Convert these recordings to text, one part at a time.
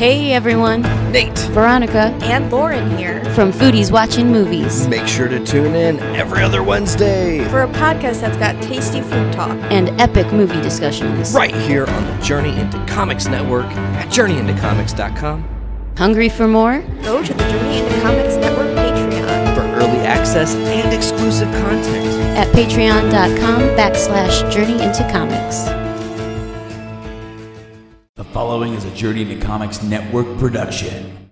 Hey everyone, Nate. Veronica and Lauren here from Foodies Watching Movies Make sure to tune in every other Wednesday. for a podcast that's got tasty food talk. and epic movie discussions. Right here on the Journey into Comics Network at journeyintocomics.com Hungry for more? Go to the Journey into Comics Network Patreon. for early access and exclusive content. At patreon.com backslash journey into comics. The following is a Journey into Comics Network production.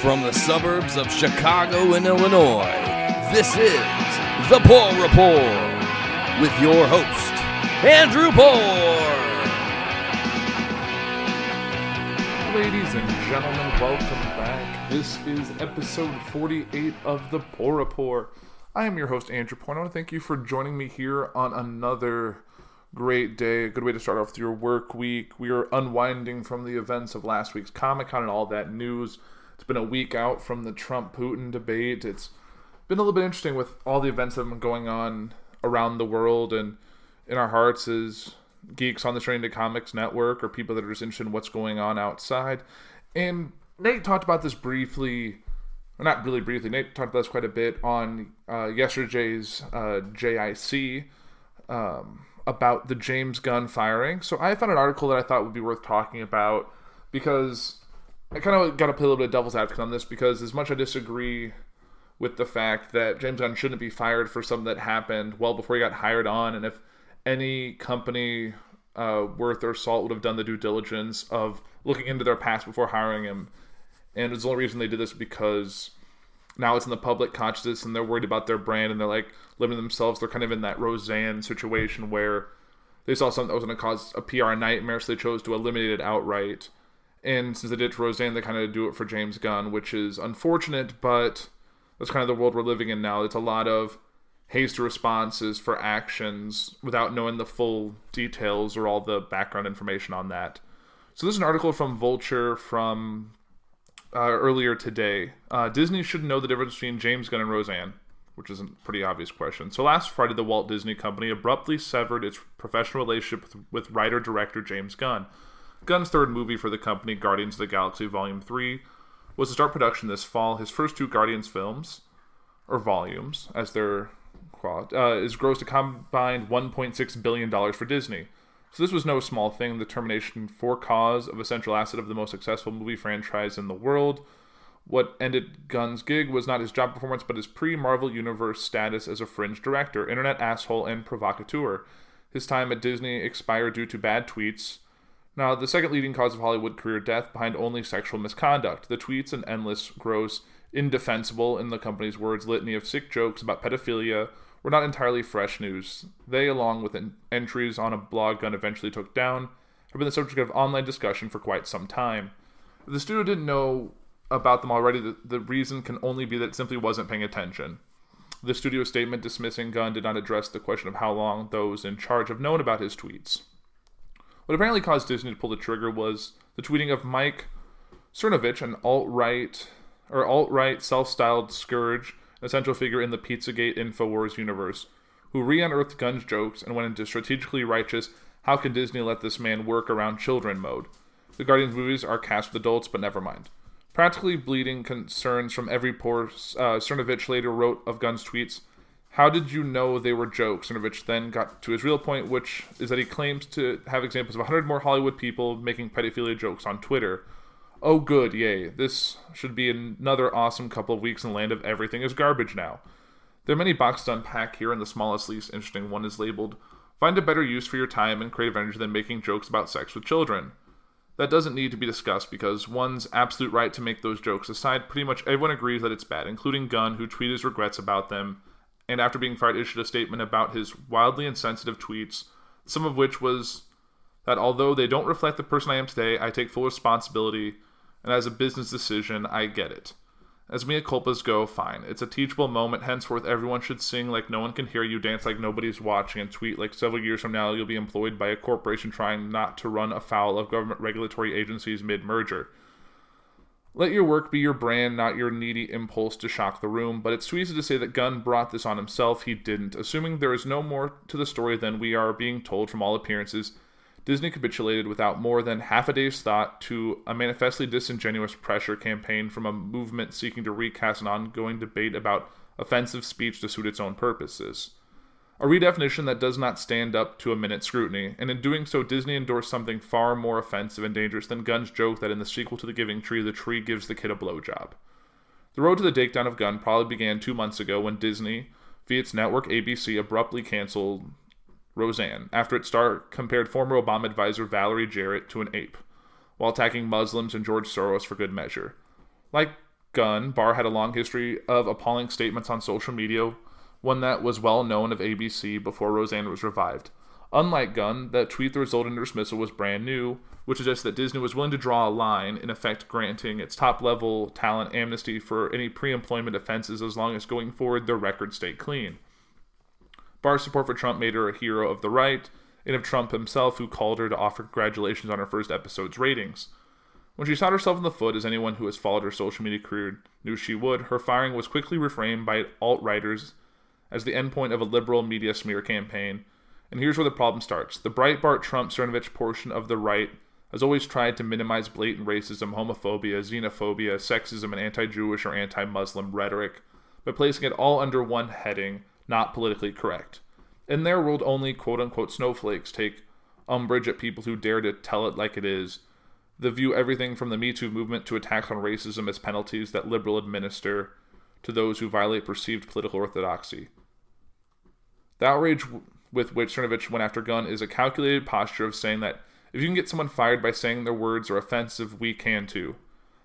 From the suburbs of Chicago and Illinois, this is The Poor Report with your host, Andrew Poor. Ladies and gentlemen, welcome back. This is episode 48 of The Poor Report. I am your host, Andrew Poor. I want to thank you for joining me here on another great day. A good way to start off your work week. We are unwinding from the events of last week's Comic Con and all that news. It's been a week out from the Trump Putin debate. It's been a little bit interesting with all the events that have been going on around the world and in our hearts as geeks on the Train to Comics Network or people that are just interested in what's going on outside. And Nate talked about this briefly, or not really briefly. Nate talked about this quite a bit on uh, yesterday's uh, JIC um, about the James Gunn firing. So I found an article that I thought would be worth talking about because I kind of got to play a little bit of devil's advocate on this because as much I disagree with the fact that James Gunn shouldn't be fired for something that happened well before he got hired on, and if any company uh, worth their salt would have done the due diligence of looking into their past before hiring him, and it's the only reason they did this because now it's in the public consciousness and they're worried about their brand and they're like limiting themselves. They're kind of in that Roseanne situation where they saw something that was going to cause a PR nightmare, so they chose to eliminate it outright. And since they did Roseanne, they kind of do it for James Gunn, which is unfortunate, but that's kind of the world we're living in now. It's a lot of hasty responses for actions without knowing the full details or all the background information on that. So this is an article from Vulture from uh, earlier today. Uh, Disney should know the difference between James Gunn and Roseanne, which is a pretty obvious question. So last Friday, the Walt Disney Company abruptly severed its professional relationship with, with writer-director James Gunn. Gunn's third movie for the company, Guardians of the Galaxy Volume 3, was to start production this fall. His first two Guardians films, or volumes, as they're called, uh, is grossed a combined $1.6 billion for Disney. So this was no small thing. The termination for cause of a central asset of the most successful movie franchise in the world. What ended Gunn's gig was not his job performance, but his pre-Marvel Universe status as a fringe director, internet asshole, and provocateur. His time at Disney expired due to bad tweets. Now, the second leading cause of Hollywood career death behind only sexual misconduct. The tweets and endless, gross, indefensible, in the company's words, litany of sick jokes about pedophilia were not entirely fresh news. They, along with en- entries on a blog Gunn eventually took down, have been the subject of online discussion for quite some time. If the studio didn't know about them already, the, the reason can only be that it simply wasn't paying attention. The studio statement dismissing Gunn did not address the question of how long those in charge have known about his tweets. What apparently caused Disney to pull the trigger was the tweeting of Mike Cernovich, an alt-right or alt-right self-styled scourge, an essential figure in the Pizzagate Infowars universe, who re-unearthed Gunn's jokes and went into strategically righteous "How can Disney let this man work around children?" mode. The Guardians movies are cast with adults, but never mind. Practically bleeding concerns from every pore, uh, Cernovich later wrote of Gunn's tweets. How did you know they were jokes? Cernovich then got to his real point, which is that he claims to have examples of 100 more Hollywood people making pedophilia jokes on Twitter. Oh, good, yay. This should be another awesome couple of weeks in the land of everything is garbage now. There are many boxes to unpack here, and the smallest, least interesting one is labeled Find a better use for your time and creative energy than making jokes about sex with children. That doesn't need to be discussed because one's absolute right to make those jokes aside, pretty much everyone agrees that it's bad, including Gunn, who tweeted his regrets about them, and after being fired, issued a statement about his wildly insensitive tweets, some of which was that although they don't reflect the person I am today, I take full responsibility, and as a business decision, I get it. As mea culpas go, fine. It's a teachable moment. Henceforth, everyone should sing like no one can hear you, dance like nobody's watching, and tweet like several years from now you'll be employed by a corporation trying not to run afoul of government regulatory agencies mid merger. Let your work be your brand, not your needy impulse to shock the room, but it's too easy to say that Gunn brought this on himself. He didn't. Assuming there is no more to the story than we are being told from all appearances, Disney capitulated without more than half a day's thought to a manifestly disingenuous pressure campaign from a movement seeking to recast an ongoing debate about offensive speech to suit its own purposes. A redefinition that does not stand up to a minute scrutiny, and in doing so, Disney endorsed something far more offensive and dangerous than Gunn's joke that in the sequel to The Giving Tree, the tree gives the kid a blowjob. The road to the takedown of Gunn probably began two months ago when Disney, via its network ABC, abruptly canceled Roseanne after its star compared former Obama advisor Valerie Jarrett to an ape, while attacking Muslims and George Soros for good measure. Like Gunn, Barr had a long history of appalling statements on social media, one that was well known of ABC before Roseanne was revived. Unlike Gunn, that tweet that resulted in dismissal was brand new, which suggests that Disney was willing to draw a line, in effect granting its top level talent amnesty for any pre employment offenses as long as going forward their record stayed clean. Barr's support for Trump made her a hero of the right, and of Trump himself, who called her to offer congratulations on her first episode's ratings. When she shot herself in the foot, as anyone who has followed her social media career knew she would, her firing was quickly reframed by alt writers as the endpoint of a liberal media smear campaign. And here's where the problem starts. The Breitbart Trump Cernovich portion of the right has always tried to minimize blatant racism, homophobia, xenophobia, sexism, and anti Jewish or anti Muslim rhetoric by placing it all under one heading not politically correct. In their world, only quote unquote snowflakes take umbrage at people who dare to tell it like it is. They view everything from the Me Too movement to attacks on racism as penalties that liberal administer to those who violate perceived political orthodoxy. The outrage with which Cernovich went after Gunn is a calculated posture of saying that if you can get someone fired by saying their words are offensive, we can too.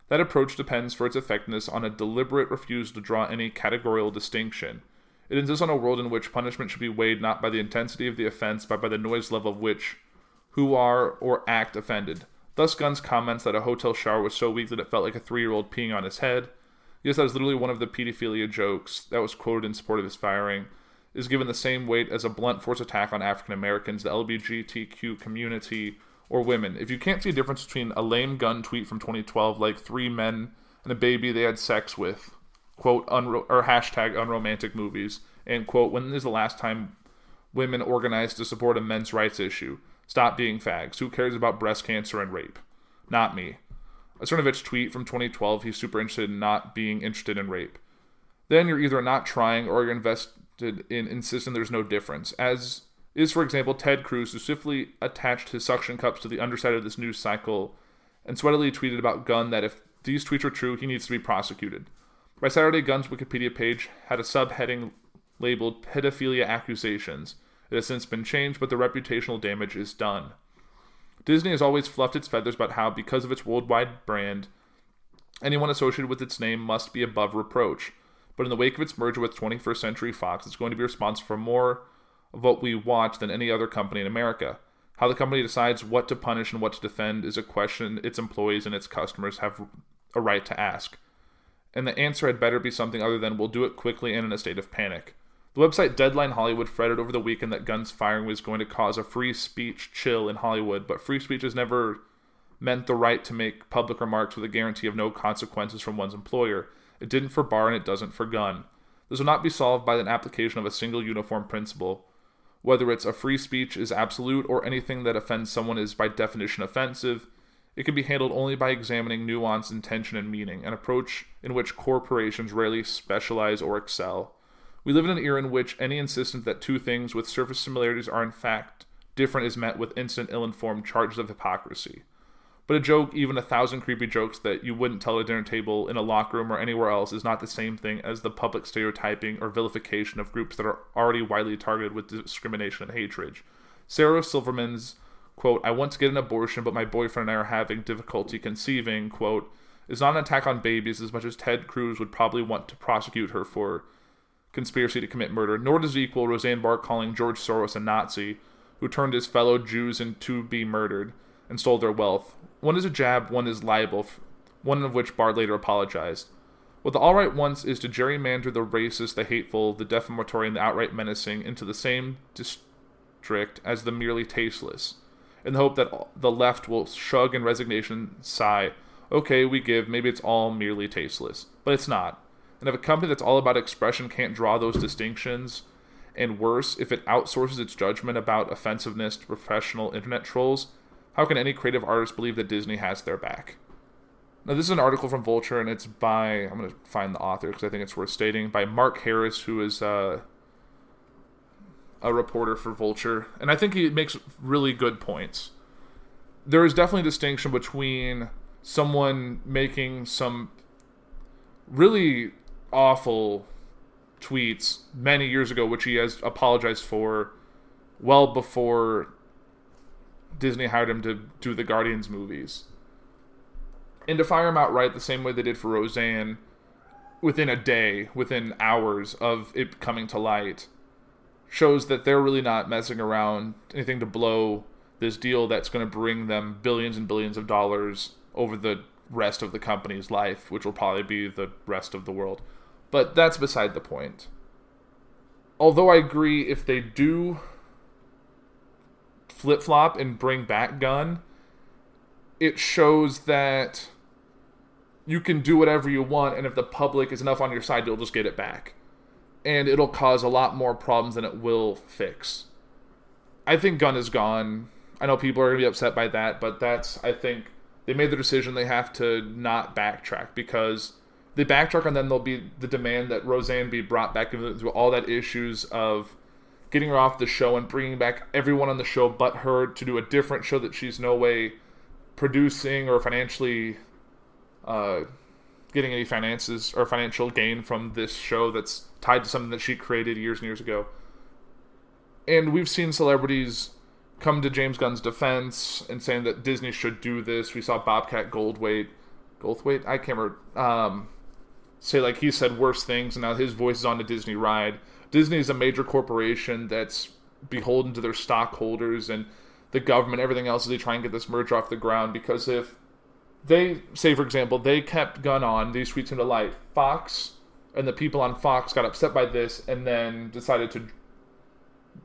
That approach depends for its effectiveness on a deliberate refusal to draw any categorical distinction it insists on a world in which punishment should be weighed not by the intensity of the offense, but by the noise level of which who are or act offended. Thus, Gunn's comments that a hotel shower was so weak that it felt like a three year old peeing on his head. Yes, that was literally one of the pedophilia jokes that was quoted in support of his firing, is given the same weight as a blunt force attack on African Americans, the LGBTQ community, or women. If you can't see a difference between a lame Gunn tweet from 2012, like three men and a baby they had sex with, quote unro- or hashtag unromantic movies and quote when is the last time women organized to support a men's rights issue? Stop being fags. Who cares about breast cancer and rape? Not me. A cernovich tweet from 2012 he's super interested in not being interested in rape. Then you're either not trying or you're invested in insisting there's no difference. As is for example ted cruz who swiftly attached his suction cups to the underside of this news cycle and sweatily tweeted about gunn that if these tweets are true he needs to be prosecuted by Saturday, Gunn's Wikipedia page had a subheading labeled pedophilia accusations. It has since been changed, but the reputational damage is done. Disney has always fluffed its feathers about how, because of its worldwide brand, anyone associated with its name must be above reproach. But in the wake of its merger with 21st Century Fox, it's going to be responsible for more of what we watch than any other company in America. How the company decides what to punish and what to defend is a question its employees and its customers have a right to ask and the answer had better be something other than we'll do it quickly and in a state of panic. The website Deadline Hollywood fretted over the weekend that Gunn's firing was going to cause a free speech chill in Hollywood, but free speech has never meant the right to make public remarks with a guarantee of no consequences from one's employer. It didn't for Barr and it doesn't for Gunn. This will not be solved by an application of a single uniform principle. Whether it's a free speech is absolute or anything that offends someone is by definition offensive, it can be handled only by examining nuance, intention, and meaning, an approach in which corporations rarely specialize or excel. We live in an era in which any insistence that two things with surface similarities are in fact different is met with instant ill informed charges of hypocrisy. But a joke, even a thousand creepy jokes that you wouldn't tell at a dinner table, in a locker room, or anywhere else, is not the same thing as the public stereotyping or vilification of groups that are already widely targeted with discrimination and hatred. Sarah Silverman's quote, I want to get an abortion, but my boyfriend and I are having difficulty conceiving, quote, is not an attack on babies as much as Ted Cruz would probably want to prosecute her for conspiracy to commit murder, nor does equal Roseanne Barr calling George Soros a Nazi who turned his fellow Jews into be murdered and stole their wealth. One is a jab, one is libel, one of which Barr later apologized. What the Alt Right wants is to gerrymander the racist, the hateful, the defamatory, and the outright menacing into the same district as the merely tasteless in the hope that the left will shrug in resignation, sigh, okay, we give, maybe it's all merely tasteless. But it's not. And if a company that's all about expression can't draw those distinctions, and worse, if it outsources its judgment about offensiveness to professional internet trolls, how can any creative artist believe that Disney has their back? Now, this is an article from Vulture, and it's by, I'm going to find the author because I think it's worth stating, by Mark Harris, who is uh, a reporter for Vulture. And I think he makes really good points. There is definitely a distinction between someone making some really awful tweets many years ago, which he has apologized for well before Disney hired him to do the Guardians movies. And to fire him outright the same way they did for Roseanne within a day, within hours of it coming to light, shows that they're really not messing around anything to blow this deal that's going to bring them billions and billions of dollars over the rest of the company's life, which will probably be the rest of the world. But that's beside the point. Although I agree, if they do flip flop and bring back Gunn, it shows that you can do whatever you want, and if the public is enough on your side, you'll just get it back. And it'll cause a lot more problems than it will fix. I think Gunn is gone. I know people are going to be upset by that, but that's, I think, they made the decision they have to not backtrack because they backtrack and then there'll be the demand that Roseanne be brought back into all that issues of getting her off the show and bringing back everyone on the show but her to do a different show that she's no way producing or financially uh, getting any finances or financial gain from this show that's tied to something that she created years and years ago. And we've seen celebrities come to James Gunn's defense and saying that Disney should do this. We saw Bobcat Goldthwait, Goldthwait, I can't remember, um, say like he said worse things, and now his voice is on the Disney ride. Disney is a major corporation that's beholden to their stockholders and the government, everything else, as they try and get this merger off the ground. Because if they say, for example, they kept Gunn on these tweets into light, Fox and the people on Fox got upset by this and then decided to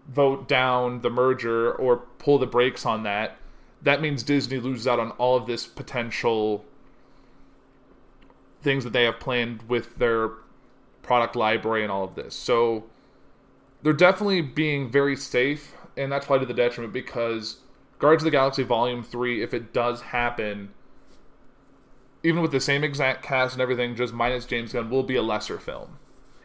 vote down the merger or pull the brakes on that. That means Disney loses out on all of this potential things that they have planned with their product library and all of this. So they're definitely being very safe, and that's probably to the detriment because Guardians of the Galaxy Volume 3, if it does happen, even with the same exact cast and everything, just minus James Gunn, will be a lesser film.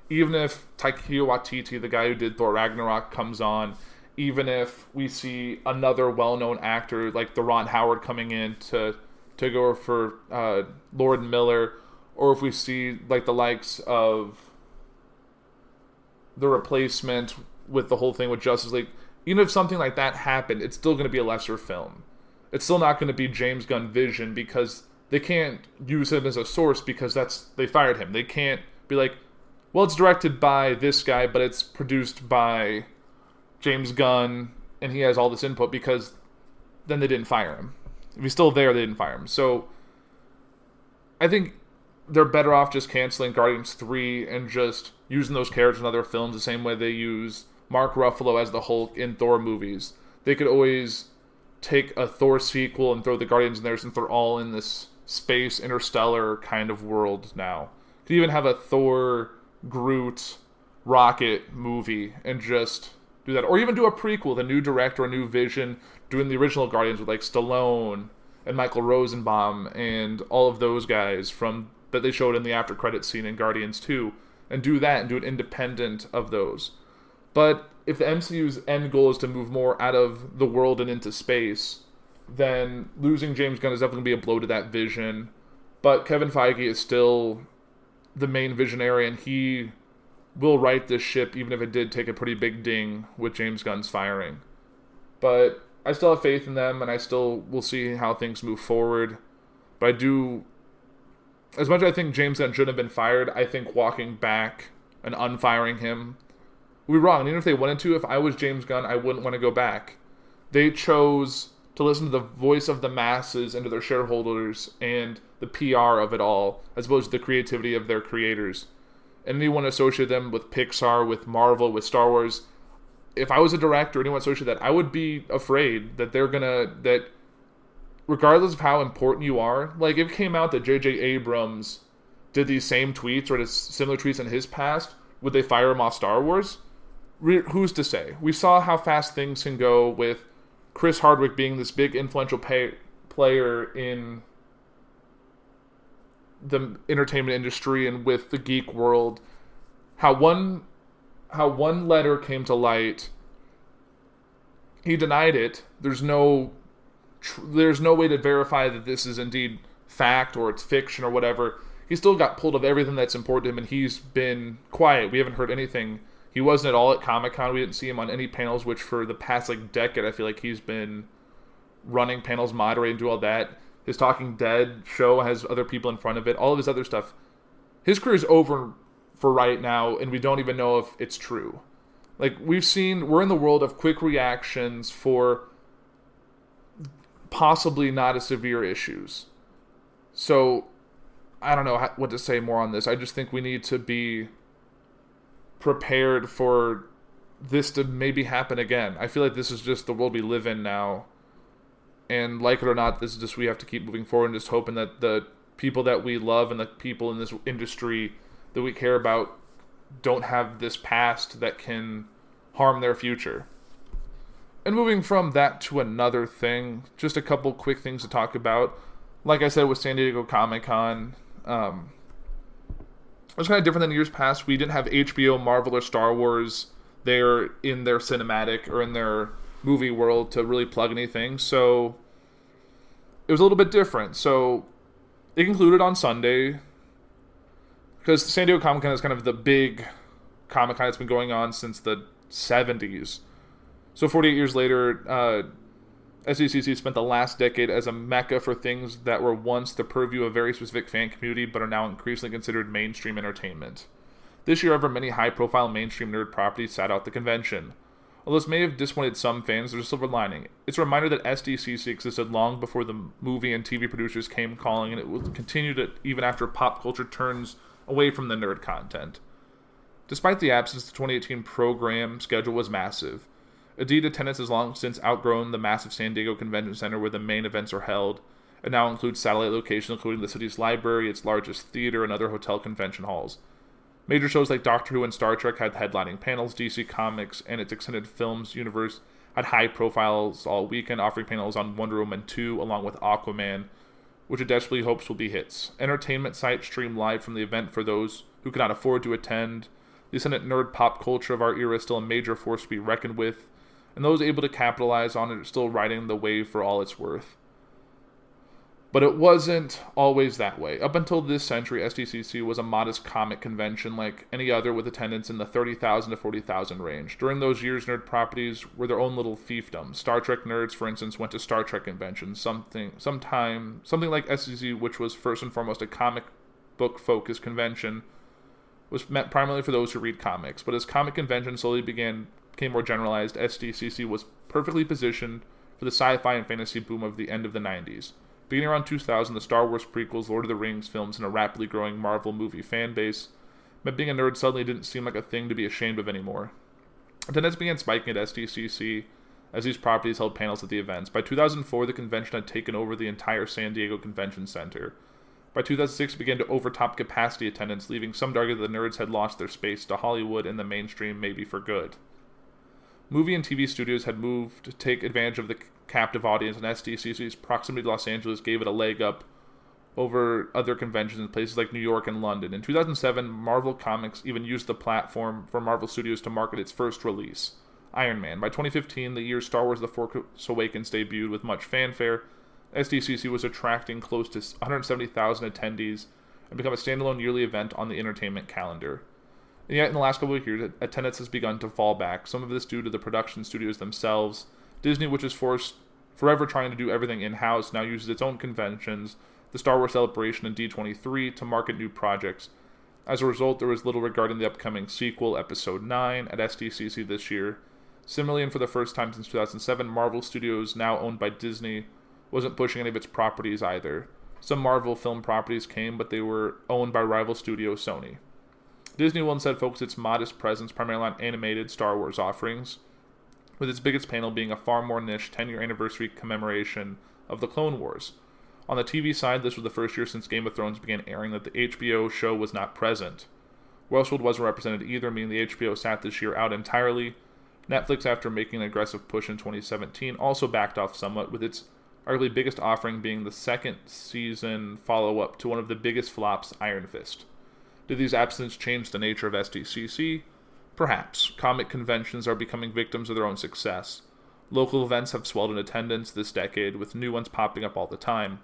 Even if Taika Waititi, the guy who did Thor Ragnarok, comes on, even if we see another well-known actor like the Ron Howard coming in to to go for uh, Lord Miller, or if we see like the likes of the replacement with the whole thing with Justice League, even if something like that happened, it's still going to be a lesser film. It's still not going to be James Gunn Vision because they can't use him as a source because that's they fired him. They can't be like, well, it's directed by this guy, but it's produced by James Gunn, and he has all this input because then they didn't fire him. If he's still there, they didn't fire him. So I think they're better off just canceling Guardians 3 and just using those characters in other films the same way they use Mark Ruffalo as the Hulk in Thor movies. They could always take a Thor sequel and throw the Guardians in there since they're all in this space interstellar kind of world now. Could even have a Thor Groot Rocket movie and just do that. Or even do a prequel, the new director, a new vision, doing the original Guardians with like Stallone and Michael Rosenbaum and all of those guys from that they showed in the after credit scene in Guardians 2 and do that and do it independent of those. But if the MCU's end goal is to move more out of the world and into space, then losing James Gunn is definitely going to be a blow to that vision. But Kevin Feige is still the main visionary, and he will right this ship, even if it did take a pretty big ding with James Gunn's firing. But I still have faith in them, and I still will see how things move forward. But I do as much as I think James Gunn should have been fired, I think walking back and unfiring him would be wrong. And even if they wanted to, if I was James Gunn, I wouldn't want to go back. They chose to listen to the voice of the masses and to their shareholders and the PR of it all, as opposed to the creativity of their creators. And anyone associate them with Pixar, with Marvel, with Star Wars, if I was a director, anyone associate that, I would be afraid that they're gonna that regardless of how important you are, like if it came out that J.J. Abrams did these same tweets or similar tweets in his past, would they fire him off Star Wars? re- who's to say? We saw how fast things can go with Chris Hardwick being this big influential pay- player in the entertainment industry and with the geek world. How one how one letter came to light. He denied it. There's no tr- there's no way to verify that this is indeed fact or it's fiction or whatever. He still got pulled of everything that's important to him, and he's been quiet. We haven't heard anything. He wasn't at all at Comic Con. We didn't see him on any panels, which for the past like decade, I feel like he's been running panels, moderating, do all that. His Talking Dead show has other people in front of it. All of his other stuff. His career's over for right now, and we don't even know if it's true. Like we've seen, we're in the world of quick reactions for possibly not as severe issues. So I don't know what to say more on this. I just think we need to be prepared for this to maybe happen again. I feel like this is just the world we live in now. And like it or not, this is just we have to keep moving forward and just hoping that the people that we love and the people in this industry that we care about don't have this past that can harm their future. And moving from that to another thing, just a couple quick things to talk about. Like I said with San Diego Comic Con, um, was kind of different than years past. We didn't have HBO, Marvel, or Star Wars there in their cinematic or in their movie world to really plug anything. So it was a little bit different. So it concluded on Sunday because San Diego Comic Con is kind of the big Comic Con that's been going on since the 70s. So 48 years later, uh, SDCC spent the last decade as a mecca for things that were once the purview of a very specific fan community but are now increasingly considered mainstream entertainment. This year, however, many high profile mainstream nerd properties sat out the convention. Although this may have disappointed some fans, there's a silver lining. It's a reminder that SDCC existed long before the movie and TV producers came calling, and it will continue to even after pop culture turns away from the nerd content. Despite the absence, the 2018 program schedule was massive. Indeed, attendance has long since outgrown the massive San Diego Convention Center where the main events are held, and now includes satellite locations including the city's library, its largest theater, and other hotel convention halls. Major shows like Doctor Who and Star Trek had headlining panels, DC Comics and its extended films universe had high profiles all weekend, offering panels on Wonder Woman 2 along with Aquaman, which it desperately hopes will be hits. Entertainment sites stream live from the event for those who cannot afford to attend. The ascendant nerd pop culture of our era is still a major force to be reckoned with, and those able to capitalize on it are still riding the wave for all it's worth. But it wasn't always that way. Up until this century, SDCC was a modest comic convention like any other with attendance in the 30,000 to 40,000 range. During those years, nerd properties were their own little fiefdom. Star Trek nerds, for instance, went to Star Trek conventions, something sometime something like SDCC, which was first and foremost a comic book focused convention, was meant primarily for those who read comics. But as comic conventions slowly began became more generalized, SDCC was perfectly positioned for the sci-fi and fantasy boom of the end of the 90s. Beginning around 2000, the Star Wars prequels, Lord of the Rings films, and a rapidly growing Marvel movie fan base meant being a nerd suddenly didn't seem like a thing to be ashamed of anymore. Attendance began spiking at SDCC as these properties held panels at the events. By 2004, the convention had taken over the entire San Diego Convention Center. By 2006, it began to overtop capacity attendance, leaving some to argue that the nerds had lost their space to Hollywood and the mainstream, maybe for good. Movie and TV studios had moved to take advantage of the captive audience, and SDCC's proximity to Los Angeles gave it a leg up over other conventions in places like New York and London. In 2007, Marvel Comics even used the platform for Marvel Studios to market its first release, Iron Man. By 2015, the year Star Wars The Force Awakens debuted with much fanfare, SDCC was attracting close to 170,000 attendees and become a standalone yearly event on the entertainment calendar. And yet, in the last couple of years, attendance has begun to fall back. Some of this due to the production studios themselves. Disney, which is forced forever trying to do everything in house, now uses its own conventions, the Star Wars Celebration and D23, to market new projects. As a result, there was little regarding the upcoming sequel, Episode 9, at SDCC this year. Similarly, and for the first time since 2007, Marvel Studios, now owned by Disney, wasn't pushing any of its properties either. Some Marvel film properties came, but they were owned by rival studio Sony. Disney will instead focus its modest presence primarily on animated Star Wars offerings, with its biggest panel being a far more niche 10 year anniversary commemoration of the Clone Wars. On the TV side, this was the first year since Game of Thrones began airing that the HBO show was not present. Westworld wasn't represented either, meaning the HBO sat this year out entirely. Netflix, after making an aggressive push in 2017, also backed off somewhat, with its arguably biggest offering being the second season follow up to one of the biggest flops, Iron Fist. Did these absences change the nature of SDCC? Perhaps. Comic conventions are becoming victims of their own success. Local events have swelled in attendance this decade, with new ones popping up all the time.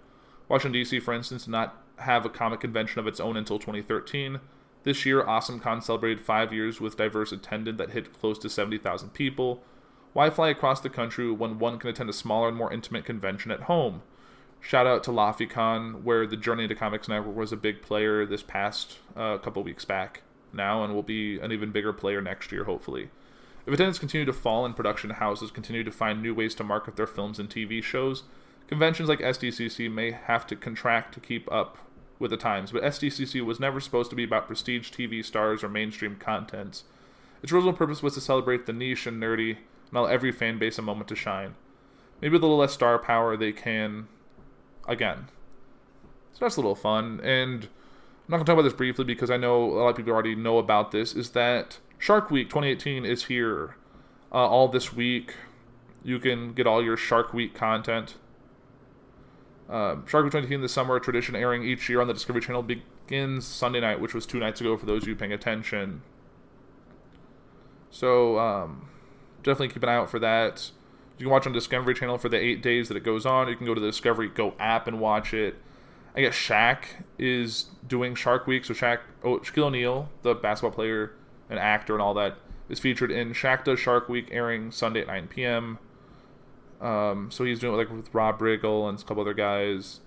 Washington, D.C., for instance, did not have a comic convention of its own until 2013. This year, AwesomeCon celebrated five years with diverse attendance that hit close to 70,000 people. Why fly across the country when one can attend a smaller and more intimate convention at home? Shout out to LaFiCon, where the Journey into Comics Network was a big player this past uh, couple weeks back now, and will be an even bigger player next year, hopefully. If attendance continue to fall and production houses continue to find new ways to market their films and TV shows, conventions like SDCC may have to contract to keep up with the times, but SDCC was never supposed to be about prestige TV stars or mainstream contents. Its original purpose was to celebrate the niche and nerdy and allow every fan base a moment to shine. Maybe with a little less star power, they can, again. So that's a little fun. And I'm not going to talk about this briefly because I know a lot of people already know about this. Is that Shark Week 2018 is here uh, all this week. You can get all your Shark Week content. Uh, Shark Week 2018 this summer, tradition airing each year on the Discovery Channel, begins Sunday night, which was two nights ago for those of you paying attention. So um, definitely keep an eye out for that. You can watch on Discovery Channel for the eight days that it goes on. You can go to the Discovery Go app and watch it. I guess Shaq is doing Shark Week, so Shaq, oh, Shaquille O'Neal, the basketball player and actor and all that, is featured in Shaq Does Shark Week, airing Sunday at 9 p.m. Um, so he's doing it like with Rob Riggle and a couple other guys.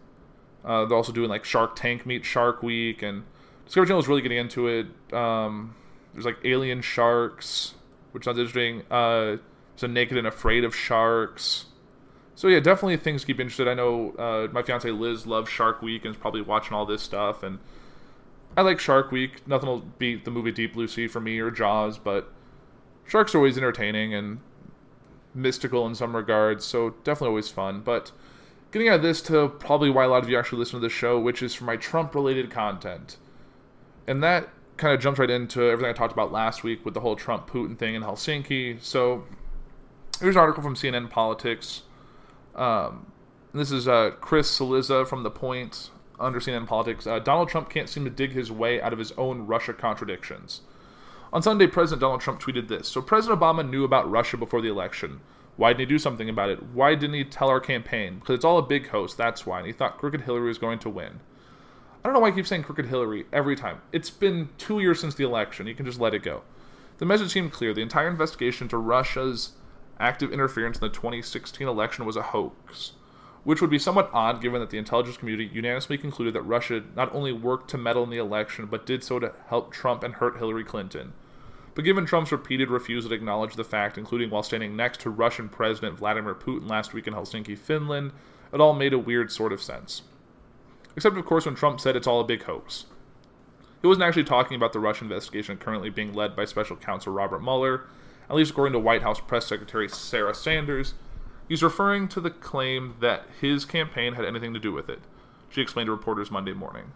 Uh, they're also doing like Shark Tank meet Shark Week, and Discovery Channel is really getting into it. Um, there's like Alien Sharks, which sounds interesting. Uh, so Naked and Afraid of Sharks. So yeah, definitely things keep interested. I know uh, my fiance Liz loves Shark Week and is probably watching all this stuff, and I like Shark Week. Nothing will beat the movie Deep Blue Sea for me or Jaws, but sharks are always entertaining and mystical in some regards, so definitely always fun. But getting out of this to probably why a lot of you actually listen to the show, which is for my Trump related content. And that kind of jumps right into everything I talked about last week with the whole Trump Putin thing in Helsinki. So here's an article from CNN Politics. Um, this is uh, Chris Cillizza from The Point under CNN Politics. Uh, Donald Trump can't seem to dig his way out of his own Russia contradictions. On Sunday, President Donald Trump tweeted this So President Obama knew about Russia before the election. Why didn't he do something about it? Why didn't he tell our campaign? Because it's all a big host, that's why. And he thought Crooked Hillary was going to win. I don't know why I keep saying Crooked Hillary every time. It's been two years since the election. You can just let it go. The message seemed clear. The entire investigation into Russia's active interference in the 2016 election was a hoax, which would be somewhat odd given that the intelligence community unanimously concluded that Russia not only worked to meddle in the election, but did so to help Trump and hurt Hillary Clinton. But given Trump's repeated refusal to acknowledge the fact, including while standing next to Russian President Vladimir Putin last week in Helsinki, Finland, it all made a weird sort of sense. Except, of course, when Trump said it's all a big hoax. He wasn't actually talking about the Russian investigation currently being led by special counsel Robert Mueller, at least according to White House press secretary Sarah Sanders. He's referring to the claim that his campaign had anything to do with it, she explained to reporters Monday morning.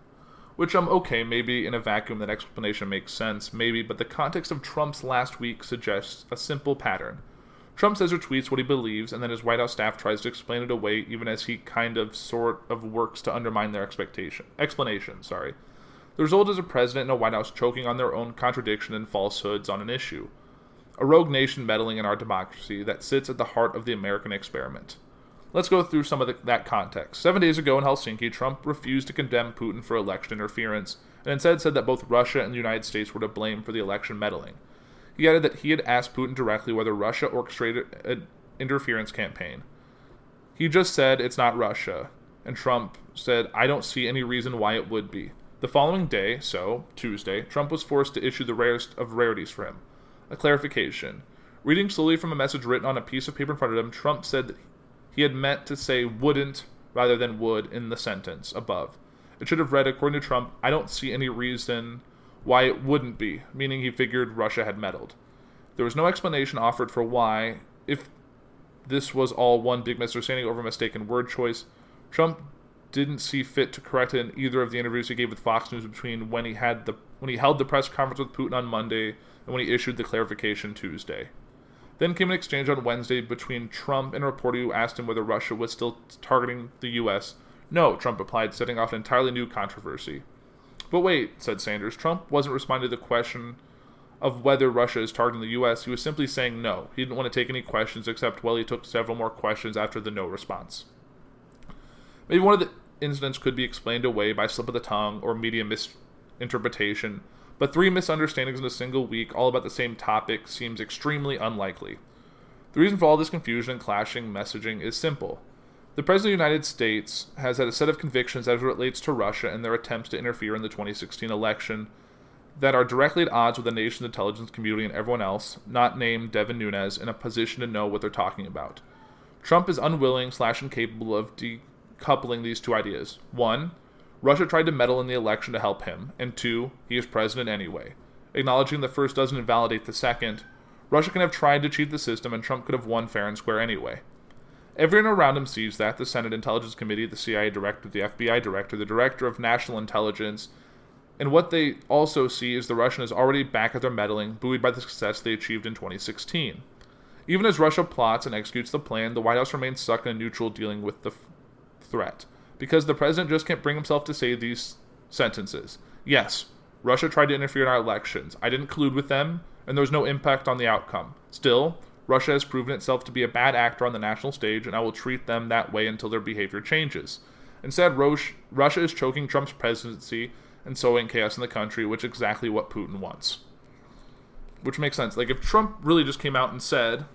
Which I'm okay, maybe in a vacuum that explanation makes sense, maybe, but the context of Trump's last week suggests a simple pattern. Trump says or tweets what he believes, and then his White House staff tries to explain it away, even as he kind of sort of works to undermine their expectation explanation. Sorry. The result is a president and a White House choking on their own contradiction and falsehoods on an issue. A rogue nation meddling in our democracy that sits at the heart of the American experiment. Let's go through some of the, that context. Seven days ago in Helsinki, Trump refused to condemn Putin for election interference, and instead said that both Russia and the United States were to blame for the election meddling. He added that he had asked Putin directly whether Russia orchestrated an interference campaign. He just said it's not Russia, and Trump said, I don't see any reason why it would be. The following day, so Tuesday, Trump was forced to issue the rarest of rarities for him a clarification. Reading slowly from a message written on a piece of paper in front of him, Trump said that he had meant to say wouldn't rather than would in the sentence above. It should have read, according to Trump, I don't see any reason why it wouldn't be, meaning he figured Russia had meddled. There was no explanation offered for why, if this was all one big misunderstanding over mistaken word choice. Trump didn't see fit to correct it in either of the interviews he gave with Fox News between when he had the when he held the press conference with Putin on Monday, and when he issued the clarification Tuesday. Then came an exchange on Wednesday between Trump and a reporter who asked him whether Russia was still targeting the U.S. No, Trump replied, setting off an entirely new controversy. But wait, said Sanders, Trump wasn't responding to the question of whether Russia is targeting the U.S. He was simply saying no. He didn't want to take any questions, except, well, he took several more questions after the no response. Maybe one of the incidents could be explained away by slip of the tongue or media misinterpretation, but three misunderstandings in a single week, all about the same topic, seems extremely unlikely. The reason for all this confusion and clashing messaging is simple. The President of the United States has had a set of convictions as it relates to Russia and their attempts to interfere in the 2016 election that are directly at odds with the nation's intelligence community and everyone else, not named Devin Nunes, in a position to know what they're talking about. Trump is unwilling slash incapable of decoupling these two ideas. One, Russia tried to meddle in the election to help him, and two, he is president anyway. Acknowledging the first doesn't invalidate the second, Russia can have tried to cheat the system and Trump could have won fair and square anyway. Everyone around him sees that the Senate Intelligence Committee, the CIA director, the FBI director, the director of national intelligence, and what they also see is the Russian is already back at their meddling, buoyed by the success they achieved in 2016. Even as Russia plots and executes the plan, the White House remains stuck in a neutral dealing with the f- threat. Because the president just can't bring himself to say these sentences. Yes, Russia tried to interfere in our elections. I didn't collude with them, and there was no impact on the outcome. Still, Russia has proven itself to be a bad actor on the national stage, and I will treat them that way until their behavior changes. Instead, Russia is choking Trump's presidency and sowing chaos in the country, which is exactly what Putin wants. Which makes sense. Like, if Trump really just came out and said,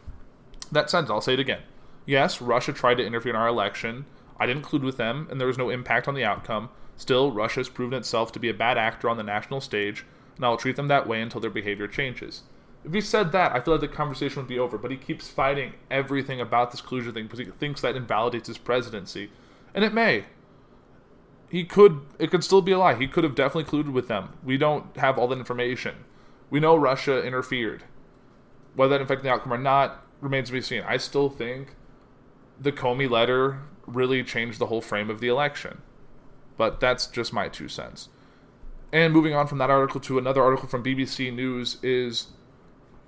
that sentence, I'll say it again. Yes, Russia tried to interfere in our election. I didn't collude with them, and there was no impact on the outcome. Still, Russia has proven itself to be a bad actor on the national stage, and I will treat them that way until their behavior changes. If he said that, I feel like the conversation would be over. But he keeps fighting everything about this collusion thing because he thinks that invalidates his presidency, and it may. He could. It could still be a lie. He could have definitely colluded with them. We don't have all that information. We know Russia interfered. Whether that affected the outcome or not remains to be seen. I still think the Comey letter really changed the whole frame of the election. But that's just my two cents. And moving on from that article to another article from BBC News is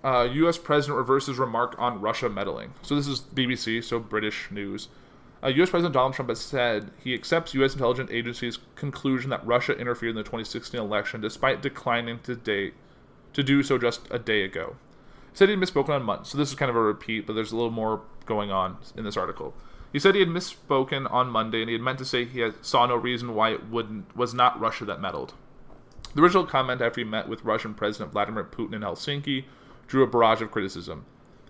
uh, U.S. President reverses remark on Russia meddling. So this is BBC, so British news. Uh, U.S. President Donald Trump has said he accepts U.S. intelligence agencies' conclusion that Russia interfered in the 2016 election, despite declining to date to do so just a day ago. He said he misspoken on Monday, so this is kind of a repeat, but there's a little more going on in this article. He said he had misspoken on Monday, and he had meant to say he had, saw no reason why it wouldn't was not Russia that meddled. The original comment after he met with Russian President Vladimir Putin in Helsinki drew a barrage of criticism.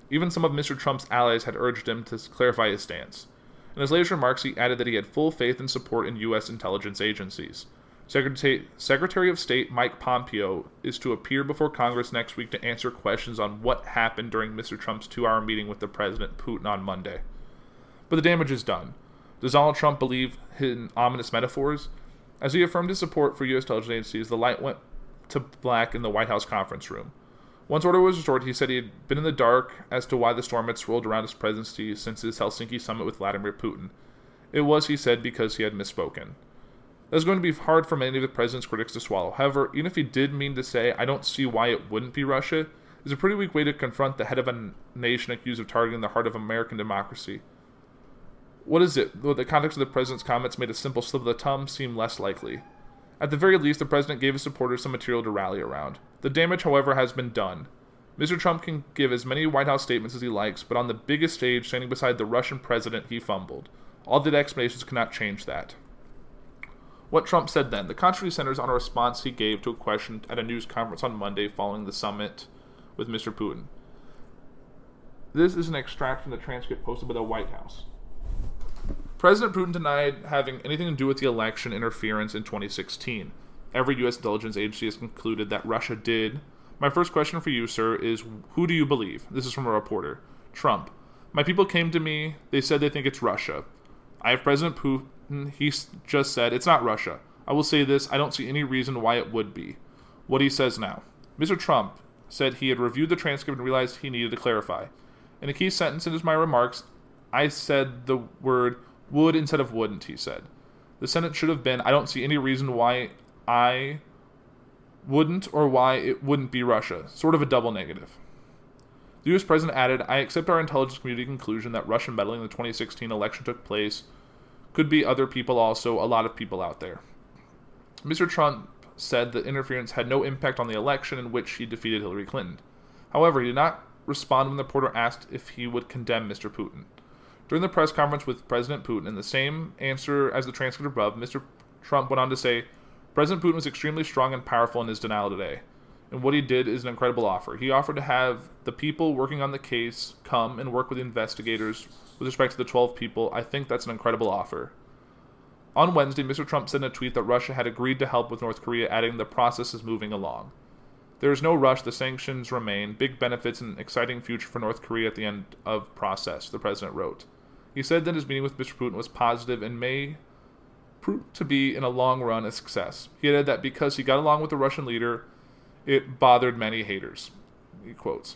Even some of Mr. Trump's allies had urged him to clarify his stance. In his latest remarks, he added that he had full faith and support in U.S. intelligence agencies. Secretary, Secretary of State Mike Pompeo is to appear before Congress next week to answer questions on what happened during Mr. Trump's two hour meeting with the President Putin on Monday. But the damage is done. Does Donald Trump believe in ominous metaphors? As he affirmed his support for U.S. intelligence agencies, the light went to black in the White House conference room. Once order was restored, he said he had been in the dark as to why the storm had swirled around his presidency since his Helsinki summit with Vladimir Putin. It was, he said, because he had misspoken. That is going to be hard for many of the president's critics to swallow. However, even if he did mean to say, I don't see why it wouldn't be Russia, is a pretty weak way to confront the head of a nation accused of targeting the heart of American democracy. What is it? The context of the president's comments made a simple slip of the tongue seem less likely. At the very least, the president gave his supporters some material to rally around. The damage, however, has been done. Mr. Trump can give as many White House statements as he likes, but on the biggest stage, standing beside the Russian president, he fumbled. All the explanations cannot change that. What Trump said then. The controversy centers on a response he gave to a question at a news conference on Monday following the summit with Mr. Putin. This is an extract from the transcript posted by the White House. President Putin denied having anything to do with the election interference in 2016. Every U.S. intelligence agency has concluded that Russia did. My first question for you, sir, is who do you believe? This is from a reporter. Trump. My people came to me. They said they think it's Russia. I have President Putin. He just said it's not Russia. I will say this I don't see any reason why it would be. What he says now. Mr. Trump said he had reviewed the transcript and realized he needed to clarify. In a key sentence in my remarks, I said the word would instead of wouldn't, he said. The sentence should have been I don't see any reason why I wouldn't or why it wouldn't be Russia. Sort of a double negative. The US president added, I accept our intelligence community conclusion that Russian meddling in the 2016 election took place. Could be other people also, a lot of people out there. Mr. Trump said that interference had no impact on the election in which he defeated Hillary Clinton. However, he did not respond when the reporter asked if he would condemn Mr. Putin. During the press conference with President Putin, in the same answer as the transcript above, Mr. Trump went on to say, President Putin was extremely strong and powerful in his denial today and what he did is an incredible offer. He offered to have the people working on the case come and work with the investigators with respect to the 12 people. I think that's an incredible offer. On Wednesday, Mr. Trump sent a tweet that Russia had agreed to help with North Korea, adding the process is moving along. There is no rush, the sanctions remain, big benefits and exciting future for North Korea at the end of process, the president wrote. He said that his meeting with Mr. Putin was positive and may prove to be in a long run a success. He added that because he got along with the Russian leader, it bothered many haters. He quotes.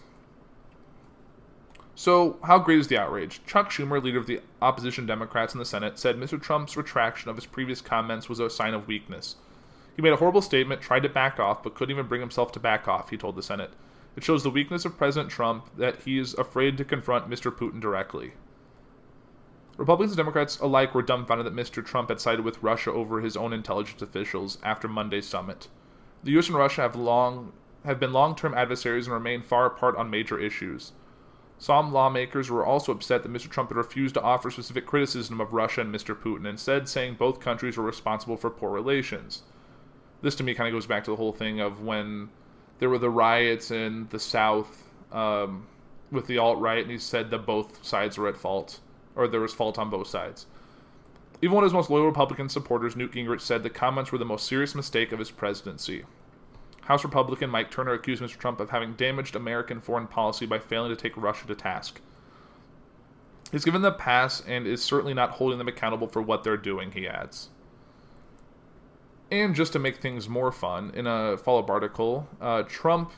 So, how great is the outrage? Chuck Schumer, leader of the opposition Democrats in the Senate, said Mr. Trump's retraction of his previous comments was a sign of weakness. He made a horrible statement, tried to back off, but couldn't even bring himself to back off, he told the Senate. It shows the weakness of President Trump that he is afraid to confront Mr. Putin directly. Republicans and Democrats alike were dumbfounded that Mr. Trump had sided with Russia over his own intelligence officials after Monday's summit. The US and Russia have long have been long-term adversaries and remain far apart on major issues. Some lawmakers were also upset that Mr. Trump had refused to offer specific criticism of Russia and Mr. Putin, instead saying both countries were responsible for poor relations. This to me kind of goes back to the whole thing of when there were the riots in the South um, with the alt right, and he said that both sides were at fault, or there was fault on both sides. Even one of his most loyal Republican supporters, Newt Gingrich, said the comments were the most serious mistake of his presidency. House Republican Mike Turner accused Mr. Trump of having damaged American foreign policy by failing to take Russia to task. He's given the pass and is certainly not holding them accountable for what they're doing, he adds. And just to make things more fun, in a follow up article, uh, Trump,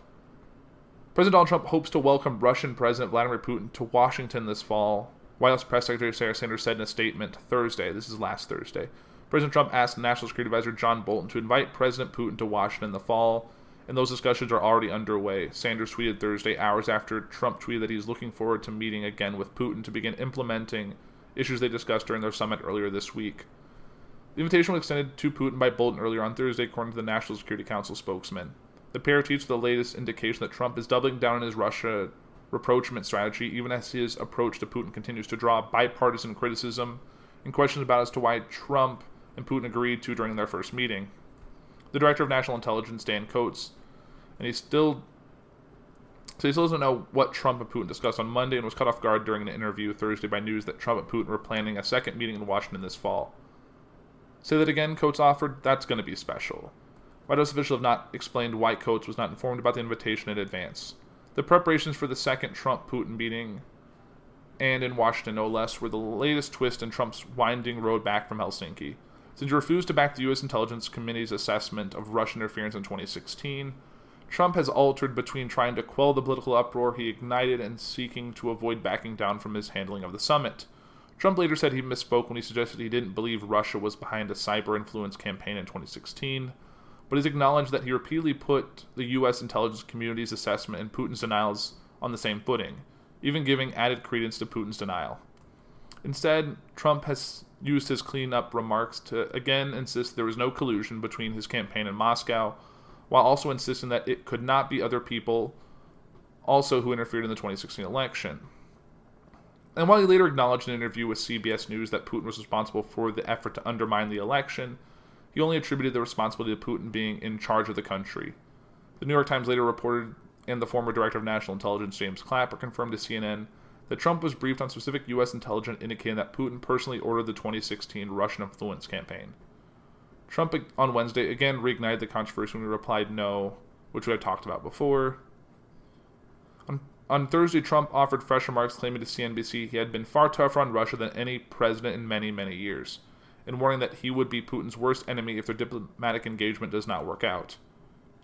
President Donald Trump hopes to welcome Russian President Vladimir Putin to Washington this fall White House Press Secretary Sarah Sanders said in a statement Thursday, this is last Thursday, President Trump asked National Security Advisor John Bolton to invite President Putin to Washington in the fall, and those discussions are already underway. Sanders tweeted Thursday, hours after Trump tweeted that he's looking forward to meeting again with Putin to begin implementing issues they discussed during their summit earlier this week. The invitation was extended to Putin by Bolton earlier on Thursday, according to the National Security Council spokesman. The pair tweets the latest indication that Trump is doubling down on his Russia rapprochement strategy, even as his approach to Putin continues to draw bipartisan criticism and questions about as to why Trump and Putin agreed to during their first meeting. The director of national intelligence, Dan Coats, and he still so he still doesn't know what Trump and Putin discussed on Monday and was cut off guard during an interview Thursday by news that Trump and Putin were planning a second meeting in Washington this fall. Say that again, Coats offered, that's going to be special. White House officials have not explained why Coats was not informed about the invitation in advance. The preparations for the second Trump Putin meeting and in Washington, no less, were the latest twist in Trump's winding road back from Helsinki. Since he refused to back the U.S. Intelligence Committee's assessment of Russian interference in 2016, Trump has altered between trying to quell the political uproar he ignited and seeking to avoid backing down from his handling of the summit. Trump later said he misspoke when he suggested he didn't believe Russia was behind a cyber influence campaign in 2016 but has acknowledged that he repeatedly put the U.S. intelligence community's assessment and Putin's denials on the same footing, even giving added credence to Putin's denial. Instead, Trump has used his cleanup remarks to again insist there was no collusion between his campaign and Moscow, while also insisting that it could not be other people also who interfered in the 2016 election. And while he later acknowledged in an interview with CBS News that Putin was responsible for the effort to undermine the election, he only attributed the responsibility to Putin being in charge of the country. The New York Times later reported, and the former director of national intelligence, James Clapper, confirmed to CNN that Trump was briefed on specific U.S. intelligence indicating that Putin personally ordered the 2016 Russian influence campaign. Trump on Wednesday again reignited the controversy when he replied no, which we had talked about before. On, on Thursday, Trump offered fresh remarks claiming to CNBC he had been far tougher on Russia than any president in many, many years and warning that he would be Putin's worst enemy if their diplomatic engagement does not work out.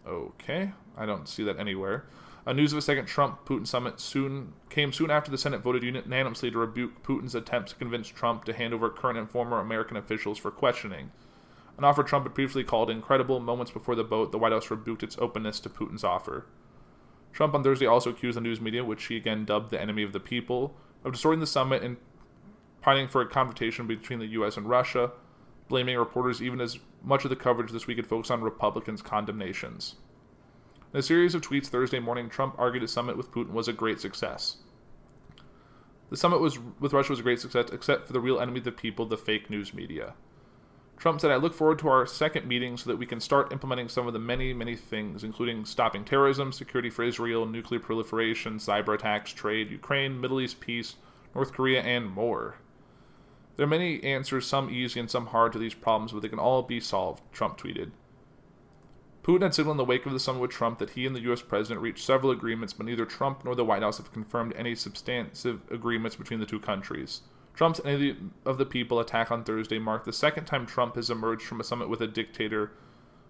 Okay, I don't see that anywhere. A news of a second Trump Putin summit soon came soon after the Senate voted unanimously to rebuke Putin's attempts to convince Trump to hand over current and former American officials for questioning. an offer Trump had previously called incredible. Moments before the vote, the White House rebuked its openness to Putin's offer. Trump on Thursday also accused the news media, which he again dubbed the enemy of the people, of distorting the summit and pining for a confrontation between the U.S. and Russia, blaming reporters even as much of the coverage this week had focused on Republicans' condemnations. In a series of tweets Thursday morning, Trump argued his summit with Putin was a great success. The summit was, with Russia was a great success, except for the real enemy of the people, the fake news media. Trump said, I look forward to our second meeting so that we can start implementing some of the many, many things, including stopping terrorism, security for Israel, nuclear proliferation, cyber attacks, trade, Ukraine, Middle East peace, North Korea, and more. There are many answers, some easy and some hard, to these problems, but they can all be solved, Trump tweeted. Putin had signaled in the wake of the summit with Trump that he and the U.S. president reached several agreements, but neither Trump nor the White House have confirmed any substantive agreements between the two countries. Trump's enemy of the people attack on Thursday marked the second time Trump has emerged from a summit with a dictator